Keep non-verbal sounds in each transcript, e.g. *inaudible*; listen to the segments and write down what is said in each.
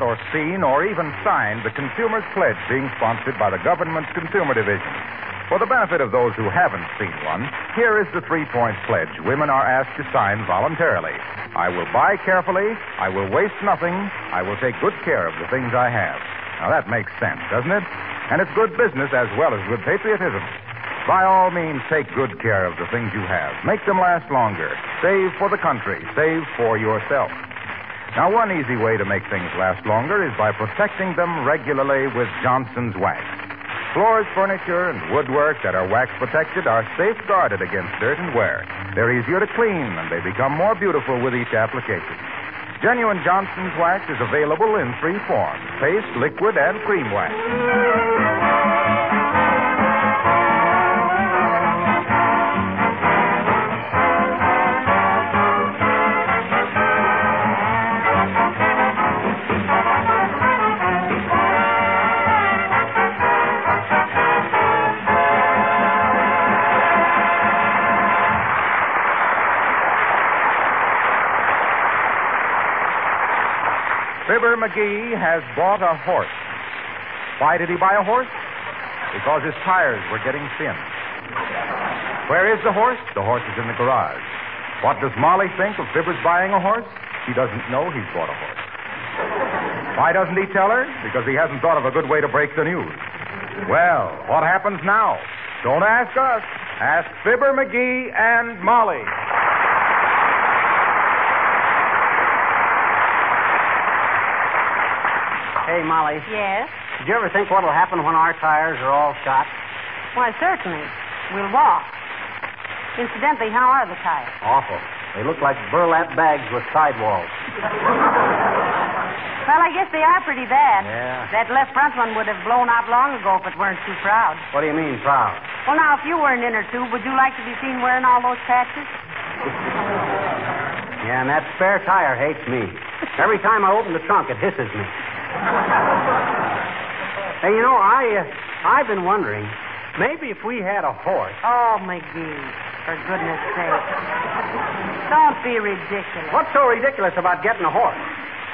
Or seen or even signed the Consumer's Pledge being sponsored by the government's Consumer Division. For the benefit of those who haven't seen one, here is the three point pledge women are asked to sign voluntarily. I will buy carefully, I will waste nothing, I will take good care of the things I have. Now that makes sense, doesn't it? And it's good business as well as good patriotism. By all means, take good care of the things you have. Make them last longer. Save for the country. Save for yourself. Now, one easy way to make things last longer is by protecting them regularly with Johnson's Wax. Floors, furniture, and woodwork that are wax protected are safeguarded against dirt and wear. They're easier to clean, and they become more beautiful with each application. Genuine Johnson's Wax is available in three forms paste, liquid, and cream wax. Fibber McGee has bought a horse. Why did he buy a horse? Because his tires were getting thin. Where is the horse? The horse is in the garage. What does Molly think of Fibber's buying a horse? She doesn't know he's bought a horse. Why doesn't he tell her? Because he hasn't thought of a good way to break the news. Well, what happens now? Don't ask us. Ask Fibber McGee and Molly. Hey, Molly. Yes? Did you ever think what'll happen when our tires are all shot? Why, certainly. We'll walk. Incidentally, how are the tires? Awful. They look like burlap bags with sidewalls. Well, I guess they are pretty bad. Yeah. That left front one would have blown out long ago if it weren't too proud. What do you mean, proud? Well, now, if you were an inner tube, would you like to be seen wearing all those patches? *laughs* Yeah, and that spare tire hates me. Every time I open the trunk, it hisses me. Hey, you know, I, uh, I've been wondering, maybe if we had a horse. Oh, McGee, for goodness sake. Don't be ridiculous. What's so ridiculous about getting a horse?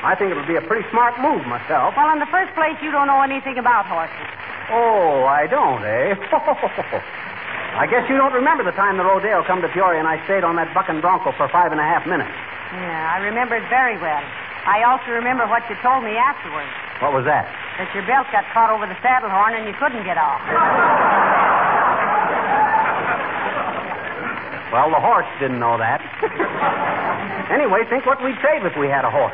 I think it would be a pretty smart move myself. Well, in the first place, you don't know anything about horses. Oh, I don't, eh? *laughs* I guess you don't remember the time the Rodeo come to Peoria and I stayed on that bucking bronco for five and a half minutes. Yeah, I remember it very well. I also remember what you told me afterwards. What was that? That your belt got caught over the saddle horn and you couldn't get off. *laughs* Well, the horse didn't know that. *laughs* anyway, think what we'd save if we had a horse.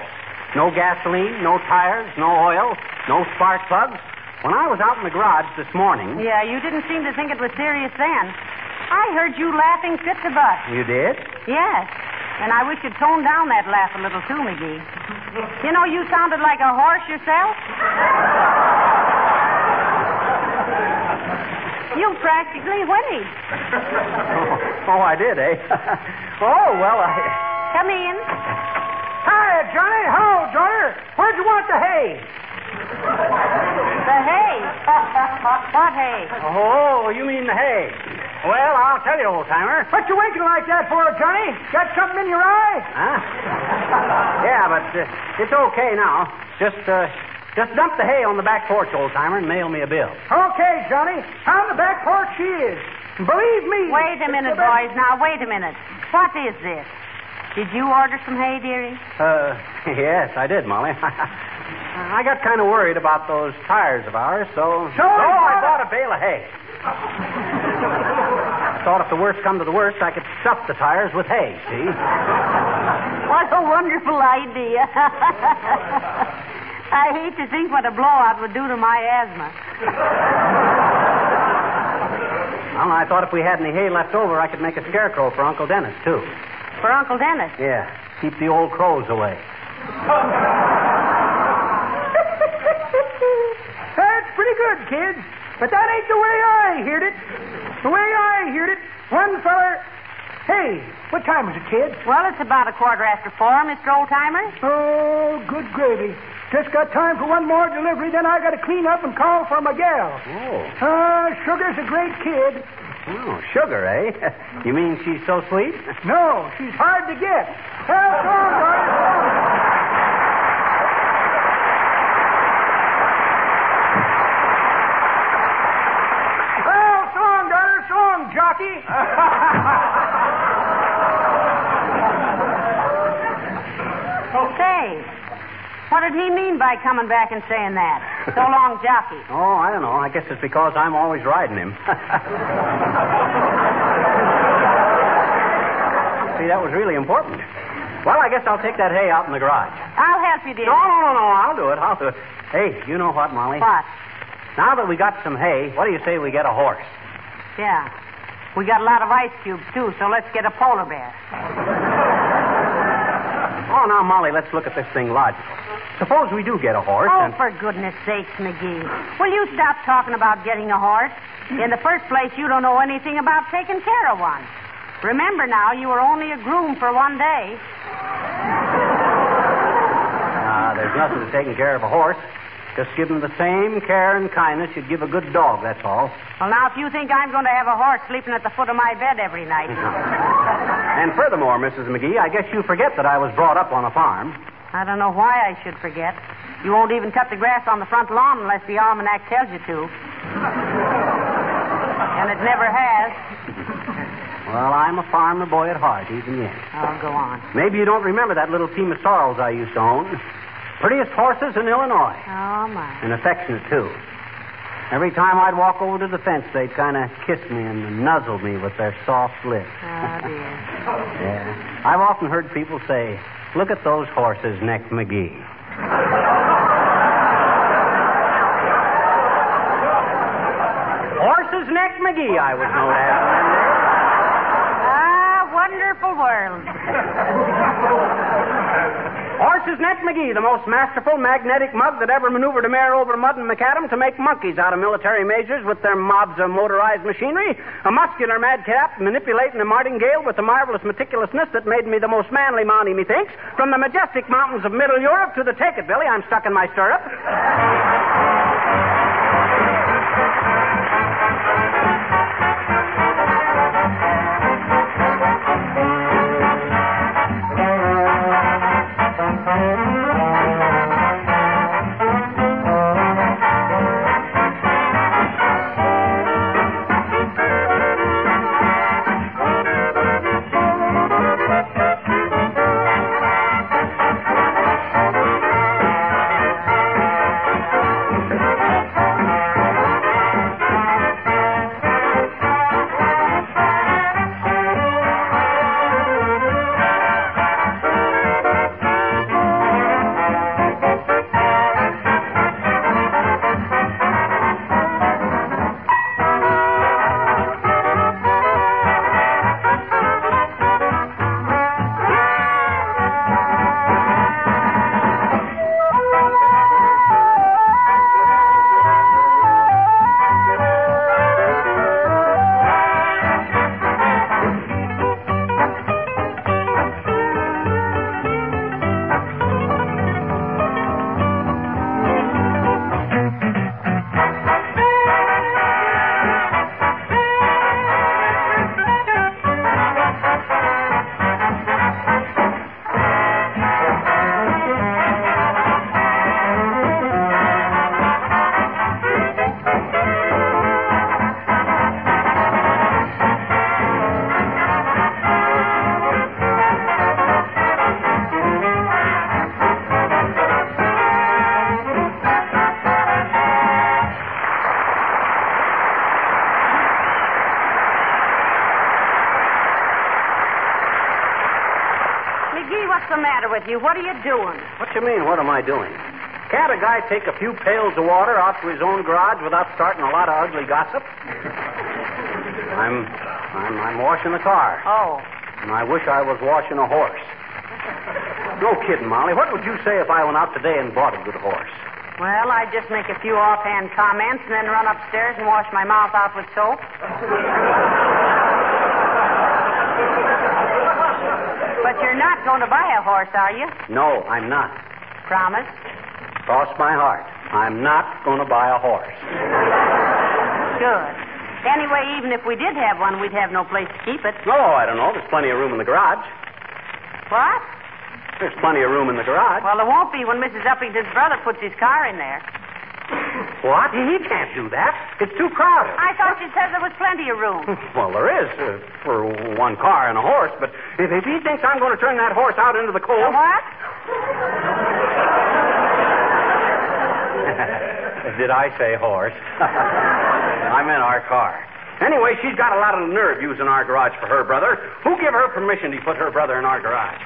No gasoline, no tires, no oil, no spark plugs. When I was out in the garage this morning. Yeah, you didn't seem to think it was serious then. I heard you laughing fit to bust. You did? Yes. And I wish you'd tone down that laugh a little too, McGee. You know, you sounded like a horse yourself. You practically whinnied. *laughs* Oh, I did, eh? *laughs* oh, well, I. Come in. Hi, Johnny. Hello, Johnny. Where'd you want the hay? The hay. *laughs* what hay? Oh, you mean the hay? Well, I'll tell you, old timer. What you winking like that for, Johnny? Got something in your eye? Huh? yeah, but uh, it's okay now. Just, uh, just dump the hay on the back porch, old timer, and mail me a bill. Okay, Johnny. On the back porch she is. Believe me. Wait a minute, boys. Now, wait a minute. What is this? Did you order some hay, dearie? Uh, *laughs* yes, I did, Molly. *laughs* I got kind of worried about those tires of ours, so. So I oh, I bought bought a bale of hay. Thought if the worst come to the worst, I could stuff the tires with hay, see? What a wonderful idea. *laughs* I hate to think what a blowout would do to my asthma. Well, I thought if we had any hay left over, I could make a scarecrow for Uncle Dennis, too. For Uncle Dennis. Yeah, keep the old crows away. *laughs* That's pretty good, kids. But that ain't the way I heard it. The way I heard it, one feller. Hey, what time is it, kid? Well, it's about a quarter after four, Mr. Oldtimer. Oh, good gravy. Just got time for one more delivery, then I got to clean up and call for my gal. Oh. Uh, Sugar's a great kid. Oh, sugar, eh? *laughs* You mean she's so sweet? No, she's hard to get. Well, so long, darling. so long. Well, so long, darling. So jockey. Say, *laughs* what did he mean by coming back and saying that? So long, jockey. *laughs* Oh, I don't know. I guess it's because I'm always riding him. *laughs* See, that was really important. Well, I guess I'll take that hay out in the garage. I'll help you, dear. No, no, no, no. I'll do it. I'll do it. Hey, you know what, Molly? What? Now that we got some hay, what do you say we get a horse? Yeah. We got a lot of ice cubes, too, so let's get a polar bear. Oh, now, Molly, let's look at this thing logical. Suppose we do get a horse Oh, and... for goodness sakes, McGee. Will you stop talking about getting a horse? In the first place, you don't know anything about taking care of one. Remember now, you were only a groom for one day. Ah, there's nothing to taking care of a horse. Just give him the same care and kindness you'd give a good dog, that's all. Well, now, if you think I'm going to have a horse sleeping at the foot of my bed every night. *laughs* And furthermore, Mrs. McGee, I guess you forget that I was brought up on a farm. I don't know why I should forget. You won't even cut the grass on the front lawn unless the almanac tells you to. and it never has. Well, I'm a farmer boy at heart, even yet. Oh, go on. Maybe you don't remember that little team of sorrels I used to own. Prettiest horses in Illinois. Oh, my. And affectionate, too. Every time I'd walk over to the fence, they'd kind of kiss me and nuzzle me with their soft lips. Oh, dear. *laughs* yeah. I've often heard people say, look at those horses, Neck McGee. Horses Neck McGee, I was known as. Ah, wonderful world. *laughs* Horses Neck McGee, the most masterful magnetic mug that ever maneuvered a mare over mud and macadam to make monkeys out of military majors with their mobs of motorized machinery. A muscular madcap manipulating a martingale with a marvelous meticulousness that made me the most manly mountie, methinks. From the majestic mountains of Middle Europe to the Take It, Billy, I'm stuck in my stirrup. You? What are you doing? What you mean, what am I doing? Can't a guy take a few pails of water out to his own garage without starting a lot of ugly gossip? I'm, I'm, I'm washing the car. Oh. And I wish I was washing a horse. No kidding, Molly. What would you say if I went out today and bought a good horse? Well, I'd just make a few offhand comments and then run upstairs and wash my mouth out with soap. But you're not going to buy a horse, are you? No, I'm not. Promise? Cross my heart. I'm not going to buy a horse. Good. Anyway, even if we did have one, we'd have no place to keep it. No, I don't know. There's plenty of room in the garage. What? There's plenty of room in the garage. Well, there won't be when Mrs. Uppington's brother puts his car in there. What? He can't do that. It's too crowded. I thought you said there was plenty of room. *laughs* Well, there is uh, for one car and a horse, but if, if he thinks I'm going to turn that horse out into the cold. What? *laughs* Did I say horse? *laughs* I meant our car. Anyway, she's got a lot of nerve using our garage for her brother. Who give her permission to put her brother in our garage?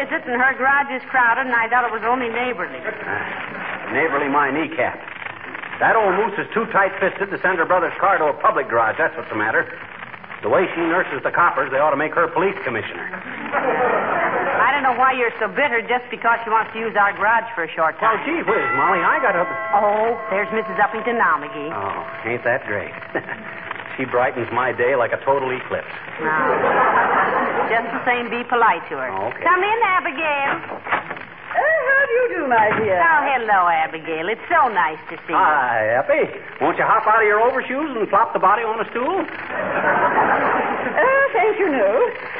Visit, and her garage is crowded, and I thought it was only neighborly. Ah, neighborly my kneecap. That old moose is too tight-fisted to send her brother's car to a public garage. That's what's the matter. The way she nurses the coppers, they ought to make her police commissioner. I don't know why you're so bitter just because she wants to use our garage for a short time. Oh, gee whiz, Molly, I got to. Oh, there's Mrs. Uppington now, McGee. Oh, ain't that great? *laughs* she brightens my day like a total eclipse. Now, just the same, be polite to her. Okay. Come in, Abigail. Uh, how do you do, my dear? Oh, hello, Abigail. It's so nice to see you. Hi, Eppie. Won't you hop out of your overshoes and flop the body on a stool? Oh, thank you, no.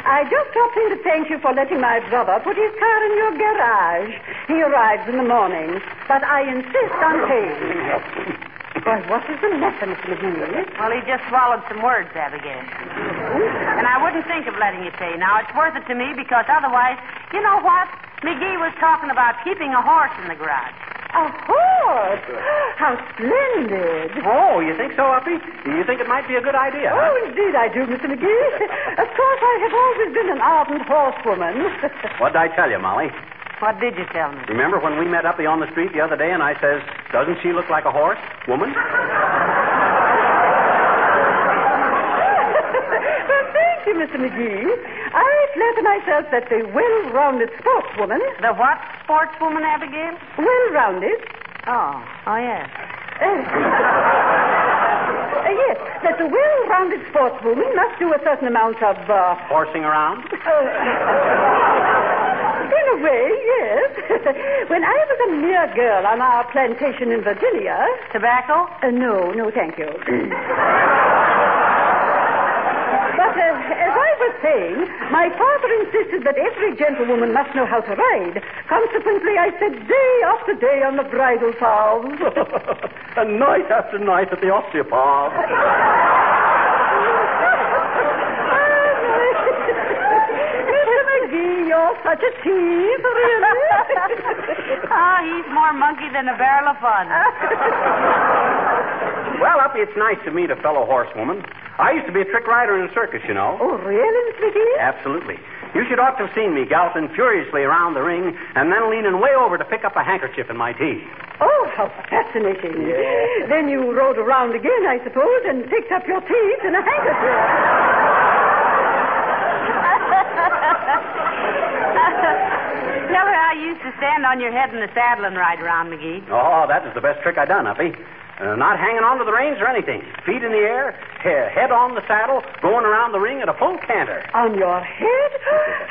I just dropped in to thank you for letting my brother put his car in your garage. He arrives in the morning, but I insist on paying. *laughs* Why, what is the matter, Miss McGee? Well, he just swallowed some words, Abigail. And I wouldn't think of letting you pay. Now, it's worth it to me because otherwise, you know what? McGee was talking about keeping a horse in the garage. A horse! How splendid! Oh, you think so, Uppie? You think it might be a good idea? huh? Oh, indeed I do, Mr. McGee. *laughs* Of course, I have always been an ardent horsewoman. what did I tell you, Molly? What did you tell me? Remember when we met Uppie on the street the other day and I says, doesn't she look like a horse? Woman? well, thank you, Mr. McGee. I flatter myself that the well-rounded sportswoman, The what sportswoman, Abigail? well-rounded, Oh, oh, yes. uh, uh, *laughs* yes, that the well-rounded sportswoman must do a certain amount of, uh, Horsing around? *laughs* in a way, yes. *laughs* when I was a mere girl on our plantation in Virginia, Tobacco? Uh, no, no, thank you. *clears throat* but uh, as I was saying, my father insisted that every gentlewoman must know how to ride. Consequently, I sat day after day on the bridle paths. *laughs* and night after night at the osteopath. *laughs* McGee, you're such a tease, really. *laughs* Ah, he's more monkey than a barrel of fun. *laughs* well, Uppie, it's nice to meet a fellow horsewoman. I used to be a trick rider in a circus, you know. oh, really, Miss McGee? Absolutely. You should ought to have seen me galloping furiously around the ring and then leaning way over to pick up a handkerchief in my teeth. Oh, how fascinating. Then you rode around again, I suppose, and picked up your teeth in a handkerchief. Tell her how you used to stand on your head in the saddle and ride around, McGee. Oh, that was the best trick I done, Uppie. Uh, not hanging on to the reins or anything. Feet in the air, he- head on the saddle, going around the ring at a full canter. On your head?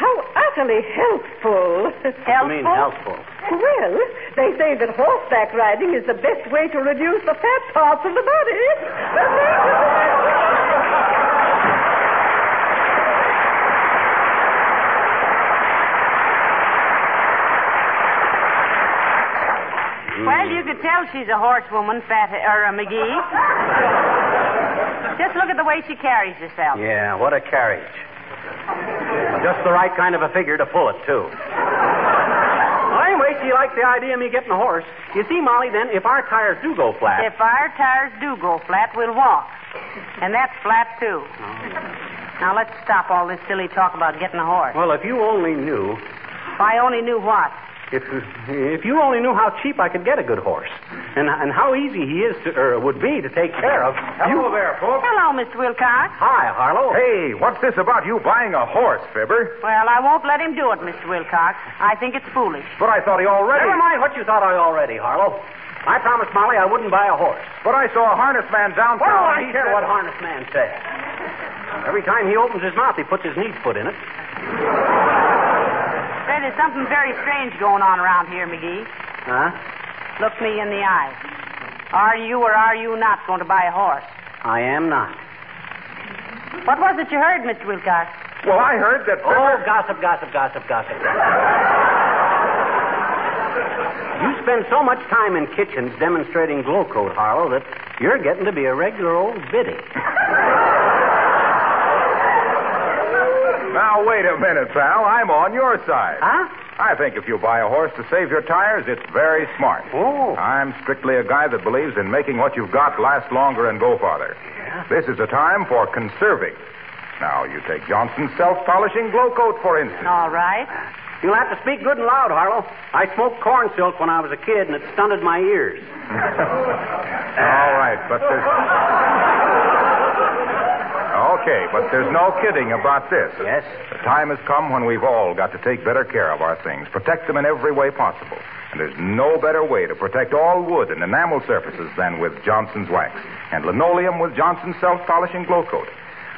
How utterly healthful. I mean, healthful. Well, they say that horseback riding is the best way to reduce the fat parts of the body. *laughs* Well, thank you very much. Well, you could tell she's a horsewoman, Fat or a McGee. Just look at the way she carries herself. Yeah, what a carriage. Just the right kind of a figure to pull it, too. Well, anyway, she likes the idea of me getting a horse. You see, Molly, then, if our tires do go flat. If our tires do go flat, we'll walk. And that's flat, too. Oh. Now, let's stop all this silly talk about getting a horse. Well, if you only knew. If I only knew what. If, if you only knew how cheap I could get a good horse, and, and how easy he is to, or would be to take care of. Hello there, folks. Hello, Mr. Wilcox. Hi, Harlow. Hey, what's this about you buying a horse, Fibber? Well, I won't let him do it, Mr. Wilcox. I think it's foolish. But I thought he already. Never mind what you thought I already, Harlow. I promised Molly I wouldn't buy a horse. But I saw a harness man downtown. Well, I He care said- what harness man says. Every time he opens his mouth, he puts his neat foot in it. Say, there's something very strange going on around here, McGee. Huh? Look me in the eye. Are you or are you not going to buy a horse? I am not. What was it you heard, Mr. Wilcox? Well, I heard that. Oh, Fibber- gossip, gossip, gossip, gossip. you spend so much time in kitchens demonstrating glow coat, Harlow, that you're getting to be a regular old biddy. Now, wait a minute, pal. I'm on your side. Huh? I think if you buy a horse to save your tires, it's very smart. Oh. I'm strictly a guy that believes in making what you've got last longer and go farther. Yeah. This is a time for conserving. Now, you take Johnson's self-polishing glow coat, for instance. All right. You'll have to speak good and loud, Harlow. I smoked corn silk when I was a kid, and it stunted my ears. *laughs* All right, but there's... Okay, but there's no kidding about this. Yes? The time has come when we've all got to take better care of our things, protect them in every way possible. And there's no better way to protect all wood and enamel surfaces than with Johnson's wax and linoleum with Johnson's self-polishing glow coat.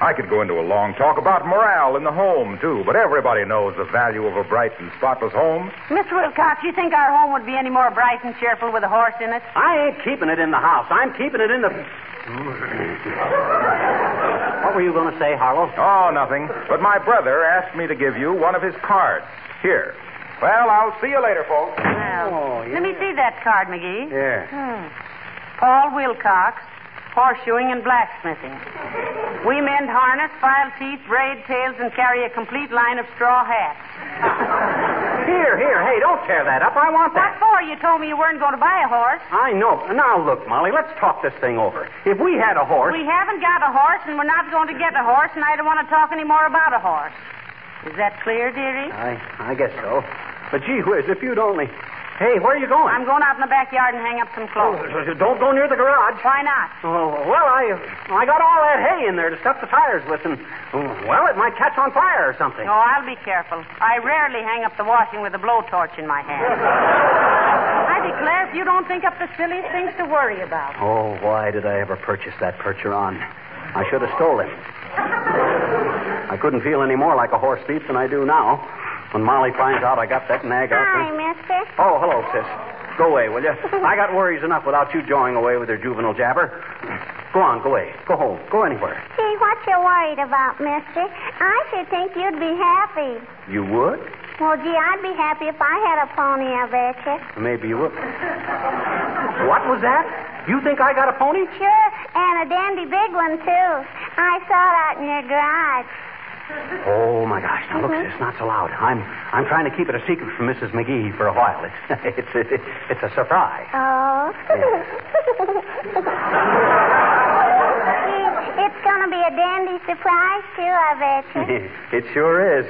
I could go into a long talk about morale in the home, too, but everybody knows the value of a bright and spotless home. Mr. Wilcox, you think our home would be any more bright and cheerful with a horse in it? I ain't keeping it in the house. I'm keeping it in the. *laughs* what were you going to say, Harlow? Oh, nothing. But my brother asked me to give you one of his cards. Here. Well, I'll see you later, folks. Well, Oh, yeah. let me see that card, McGee. Yeah. Hmm. Paul Wilcox, horseshoeing and blacksmithing. We mend harness, file teeth, braid tails, and carry a complete line of straw hats. Here, here. Hey, don't tear that up. I want that. What for? You told me you weren't going to buy a horse. I know. Now, look, Molly, let's talk this thing over. If we had a horse. We haven't got a horse, and we're not going to get a horse, and I don't want to talk any more about a horse. Is that clear, dearie? I, I guess so. But gee whiz, if you'd only. Hey, where are you going? I'm going out in the backyard and hang up some clothes. Oh, don't go near the garage. Why not? Oh, well, I I got all that hay in there to stuff the tires with, and well, it might catch on fire or something. Oh, I'll be careful. I rarely hang up the washing with a blowtorch in my hand. *laughs* I declare, if you don't think up the silliest things to worry about. Oh, why did I ever purchase that Percheron? I should have stole it. I couldn't feel any more like a horse thief than I do now. When Molly finds out I got that nag out Hi, there. mister. Oh, hello, sis. Go away, will you? *laughs* I got worries enough without you jawing away with your juvenile jabber. Go on, go away. Go home. Go anywhere. Gee, what you worried about, mister? I should think you'd be happy. You would? Well, gee, I'd be happy if I had a pony, I bet you. Maybe you would. What was that? You think I got a pony? Sure, and a dandy big one, too. I saw it out in your garage. Oh my gosh! Now look, uh-huh. sis, not so loud. I'm I'm trying to keep it a secret from Mrs. McGee for a while. *laughs* It's it's a, it's a surprise. Oh. Gee, *laughs* it's going to be a dandy surprise, too, I bet you. *laughs* it sure is.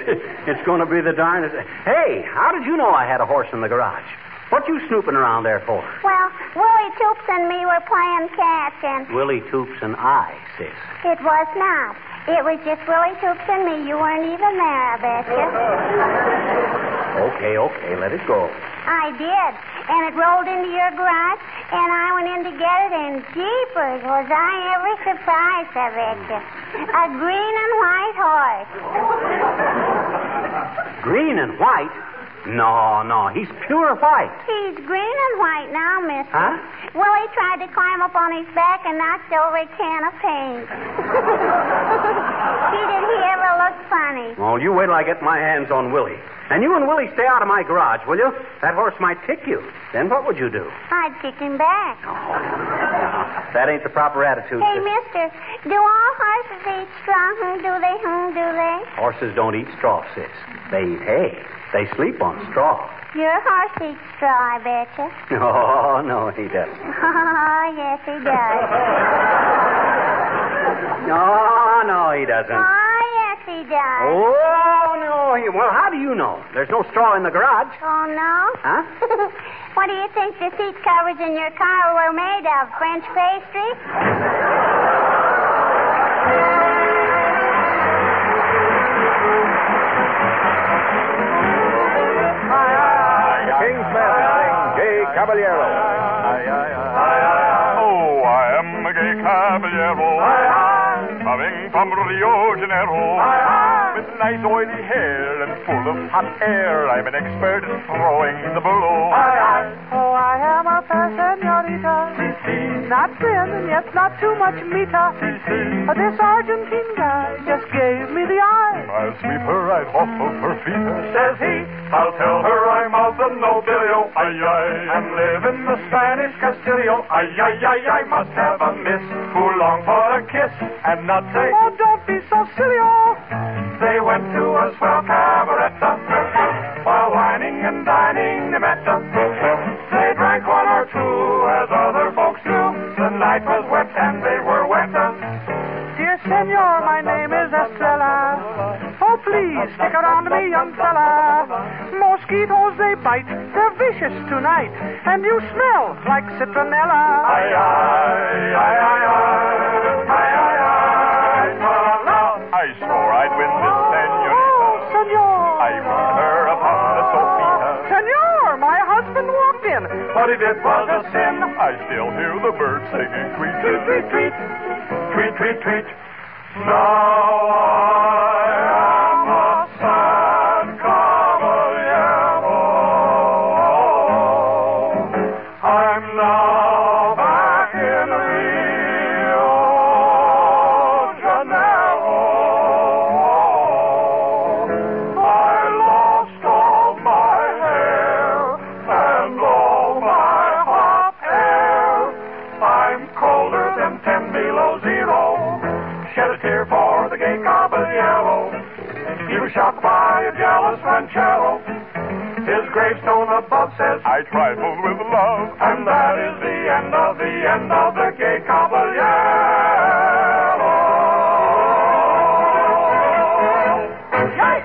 It's going to be the darndest. Hey, how did you know I had a horse in the garage? What you snooping around there for? Well, Willie Toops and me were playing catch, and Willie Toops and I, sis. it was not. It was just Willie Toops and me. You weren't even there, I bet you. *laughs* Okay, okay, let it go. I did. And it rolled into your garage, and I went in to get it, and jeepers, was I ever surprised, I bet you. A green and white horse. Green and white? No, no, he's pure white. He's green and white now, mister. Huh? Willie tried to climb up on his back and knocked over a can of paint. *laughs* Gee, did he ever look funny? Well, you wait till I get my hands on Willie. And you and Willie stay out of my garage, will you? That horse might kick you. Then what would you do? I'd kick him back. That ain't the proper attitude. Hey, sis. mister, do all horses eat straw? Hmm, do they? Hmm, do they? Horses don't eat straw, sis. They eat hay. They sleep on straw. Your horse eats straw, I betcha. *laughs* Oh, no, he doesn't. *laughs* Oh, yes, he does. *laughs* No, no, he doesn't. Oh, yes, he does. Oh, no, he. Well, how do you know? There's no straw in the garage. Oh, no? Huh? what do you think the seat covers in your car were made of? French pastry? Caballero. Oh, I am a gay caballero, coming from Rio Janeiro, nice oily hair and full of hot air. I'm an expert in throwing the bull. Oh, I am a senorita. Not thin and yet not too much meata. Uh, This Argentine guy just gave me the eye. I'll sweep her right off of her feet, says he. I'll tell her I'm of the nobilio, ay ay, and live in the Spanish Castillo, ay ay ay. I must have a miss who long for a kiss and not say. Oh, don't be so silly, oh. They went to a swell cabaret while whining and dining they met them. They drank one or two as other folks do. The night was wet and they were wet. Dear senor, my name is Estrella. Oh, please stick around me, young fella. Mosquitoes, they bite. They're vicious tonight. And you smell like citronella. Ay ay ay ay ay ay ay ay. la-la-la. I swore What he did was a sin. I still hear the birds singing tweet, tweet, tweet, tweet, tweet, tweet, tweet. Now I says, I trifled with love. And that is the end of the end of the gay caballero. Yay!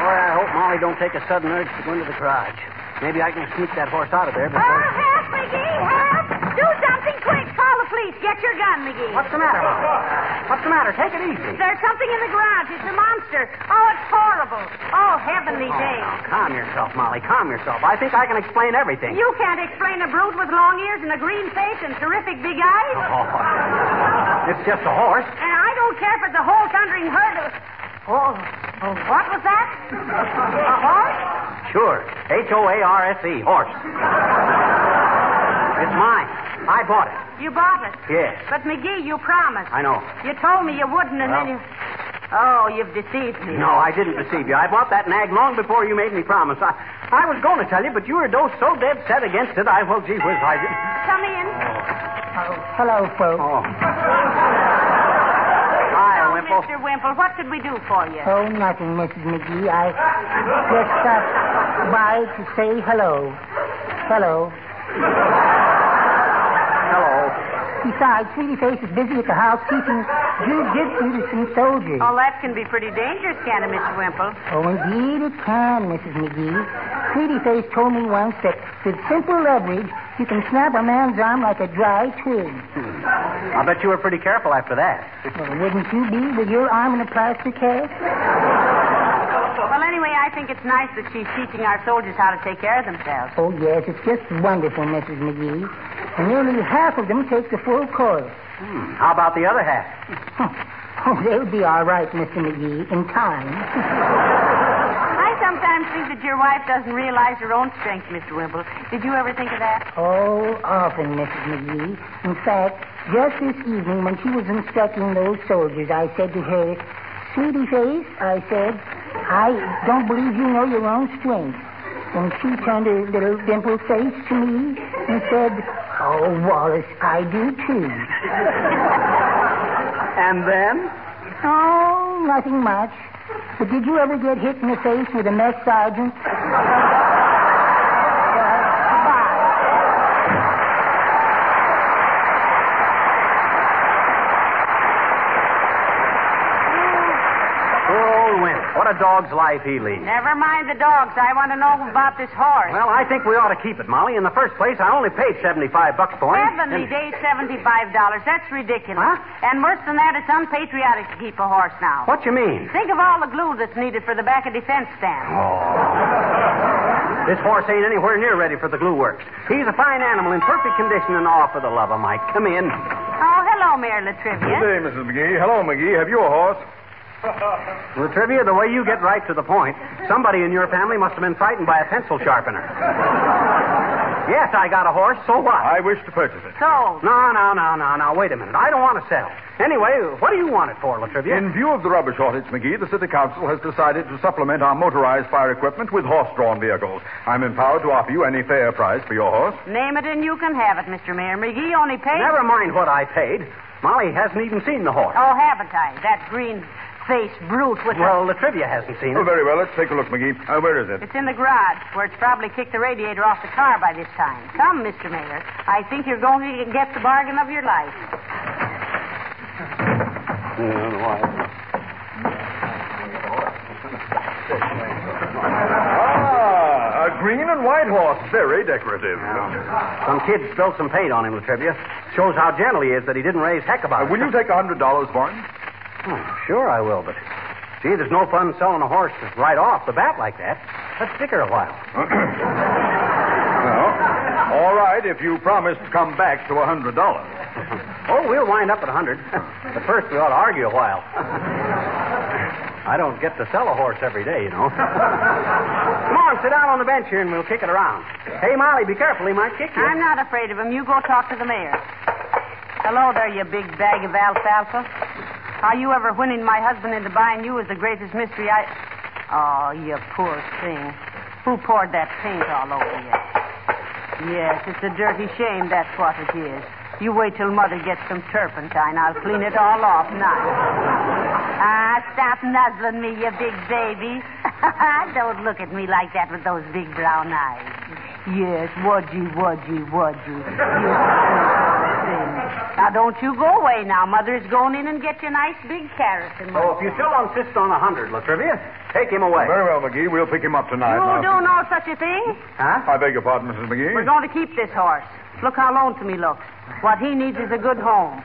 Boy, I hope Molly don't take a sudden urge to go into the garage. Maybe I can sneak that horse out of there Oh, before. help, McGee, help! Do something quick. Call the police. Get your gun, McGee. What's the matter, Molly? What's the matter? Take it easy. There's something in the garage. It's a monster. Oh, it's horrible. Oh, heavenly Oh, days. now, calm yourself, Molly. Calm yourself. I think I can explain everything. You can't explain a brute with long ears and a green face and terrific big eyes. Oh, it's just a horse. And I don't care if it's a whole thundering herd of. Oh, oh what was that? A horse? Sure. H O A R S E. Horse. It's mine. I bought it. You bought it. Yes. But, McGee, you promised. I know. You told me you wouldn't, and Well- then you. Oh, you've deceived me. No, I didn't deceive you. I bought that nag long before you made me promise. I, I was going to tell you, but you were so dead set against it. I, well, gee whiz, I did. Come in. Oh. Hello, folks. Oh. *laughs* Hi, Oh, Wimple. Mr. Wimple, what could we do for you? Oh, nothing, Mrs. McGee. I just uh, stopped by to say hello. Hello. Hello. Besides, Sweetie Face is busy at the house teaching jujitsu to some soldiers. Oh, that can be pretty dangerous, can it, Mr. Wimple? Oh, indeed it can, Mrs. McGee. Sweetie Face told me once that with simple leverage, you can snap a man's arm like a dry twig. I bet you were pretty careful after that. Well, wouldn't you be with your arm in a plaster cast? Well, anyway, I think it's nice that she's teaching our soldiers how to take care of themselves. Oh, yes, it's just wonderful, Mrs. McGee. And nearly half of them take the full course. Hmm. How about the other half? *laughs* Oh, they'll be all right, Mr. McGee, in time. *laughs* I sometimes think that your wife doesn't realize her own strength, Mr. Wimple. Did you ever think of that? Oh, often, Mrs. McGee. In fact, just this evening when she was instructing those soldiers, I said to her, Sweetie Face, I said, I don't believe you know your own strength. And she turned her little dimpled face to me and said, Oh, Wallace, I do too. And then? Oh, nothing much. But did you ever get hit in the face with a mess sergeant? Poor old Wimp. What a dog's life he leads. Never mind the dogs. I want to know about this horse. Well, I think we ought to keep it, Molly. In the first place, I only paid 75 bucks for him. Heavenly And- days, seventy-five dollars. That's ridiculous. Huh? And worse than that, it's unpatriotic to keep a horse now. What you mean? Think of all the glue that's needed for the back of defense stand. Oh. this horse ain't anywhere near ready for the glue works. He's a fine animal in perfect condition, and all for the love of Mike. Come in. Oh, hello, Mayor La Trivia. Good day, Mrs. McGee. Hello, McGee. Have you a horse? La Trivia, the way you get right to the point, somebody in your family must have been frightened by a pencil sharpener. yes, I got a horse. So what? I wish to purchase it. So, No, no, no, no, no. Wait a minute. I don't want to sell. Anyway, what do you want it for, La Trivia? In view of the rubber shortage, McGee, the City Council has decided to supplement our motorized fire equipment with horse-drawn vehicles. I'm empowered to offer you any fair price for your horse. name it and you can have it, Mr. Mayor. McGee only paid. Never mind what I paid. Molly hasn't even seen the horse. Oh, haven't I? That green-faced brute with Well, La Trivia hasn't seen it. Oh, it. very well. Let's take a look, McGee. Uh, where is it? It's in the garage, where it's probably kicked the radiator off the car by this time. Come, Mr. Mayor. I think you're going to get the bargain of your life. Ah, a green and white horse. Very decorative. Some kid spilled some paint on him, La Trivia. Shows how gentle he is that he didn't raise heck about Uh, it. will you take a $100 for him? Oh, sure I will, but gee, there's no fun selling a horse right off the bat like that. Let's stick her a while. *clears throat* No. All right, if you promise to come back to a $100. *laughs* Oh, we'll wind up at a hundred. *laughs* but first we ought to argue a while. I don't get to sell a horse every day, you know. *laughs* Come on, sit down on the bench here and we'll kick it around. Hey, Molly, be careful. He might kick you. I'm not afraid of him. You go talk to the mayor. Hello there, you big bag of alfalfa. How you ever winning my husband into buying you is the greatest mystery I. Oh, you poor thing. Who poured that paint all over you? Yes, it's a dirty shame, that's what it is. You wait till Mother gets some turpentine. I'll clean it all off now. Ah, stop nuzzling me, you big baby. *laughs* Don't look at me like that with those big brown eyes. Yes, wudgy, wudgy, wudgy. You thing. Now, don't you go away now. Mother's going in and get you a nice big carrot. And Oh, if you still insist on a hundred, La Trivia, take him away. Very well, McGee. We'll pick him up tonight. You now. do no such a thing? Huh? I beg your pardon, Mrs. McGee. We're going to keep this horse. Look how lonesome he looks. What he needs is a good home.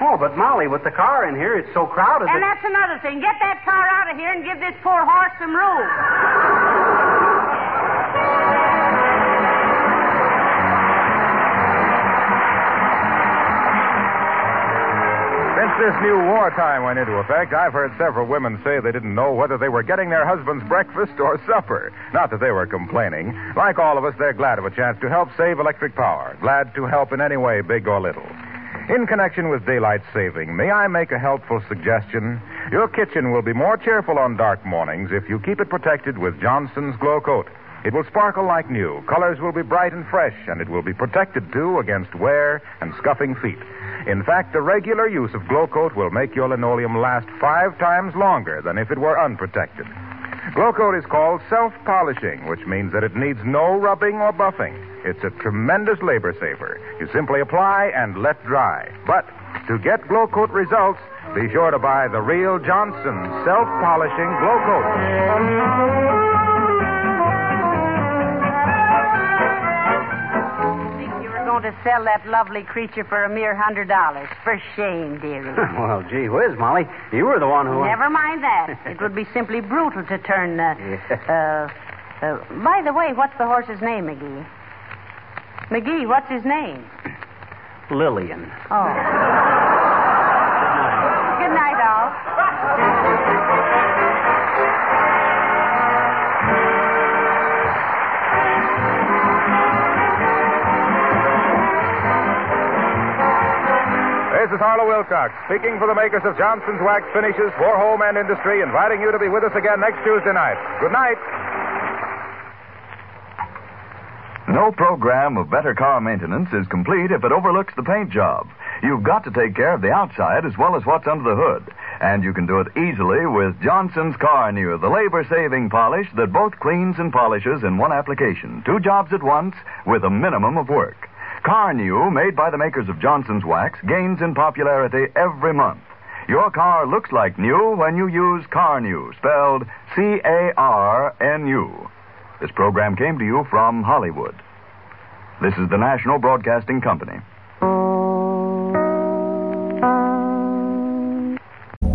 Oh, but Molly, with the car in here, it's so crowded. And that- that's another thing. Get that car out of here and give this poor horse some room. This new wartime went into effect, I've heard several women say they didn't know whether they were getting their husband's breakfast or supper. Not that they were complaining. Like all of us, they're glad of a chance to help save electric power. Glad to help in any way, big or little. In connection with daylight saving, may I make a helpful suggestion? Your kitchen will be more cheerful on dark mornings if you keep it protected with Johnson's Glow Coat. It will sparkle like new. Colors will be bright and fresh, and it will be protected, too, against wear and scuffing feet. In fact, the regular use of Glow Coat will make your linoleum last five times longer than if it were unprotected. Glow Coat is called self polishing, which means that it needs no rubbing or buffing. It's a tremendous labor saver. You simply apply and let dry. But to get Glow Coat results, be sure to buy the real Johnson self polishing Glow Coat. To sell that lovely creature for a mere hundred dollars. For shame, dearie. *laughs* well, gee whiz, Molly. You were the one who. Never mind that. *laughs* It would be simply brutal to turn. Uh, uh, uh, by the way, what's the horse's name, McGee? McGee, what's his name? Lillian. Oh. Is Harlow Wilcox, speaking for the makers of Johnson's Wax Finishes for Home and Industry, inviting you to be with us again next Tuesday night. Good night. No program of better car maintenance is complete if it overlooks the paint job. You've got to take care of the outside as well as what's under the hood. And you can do it easily with Johnson's Carnu, the labor saving polish that both cleans and polishes in one application. Two jobs at once with a minimum of work. Carnu, made by the makers of Johnson's Wax, gains in popularity every month. Your car looks like new when you use Carnu, spelled C A R N U. This program came to you from Hollywood. This is the National Broadcasting Company.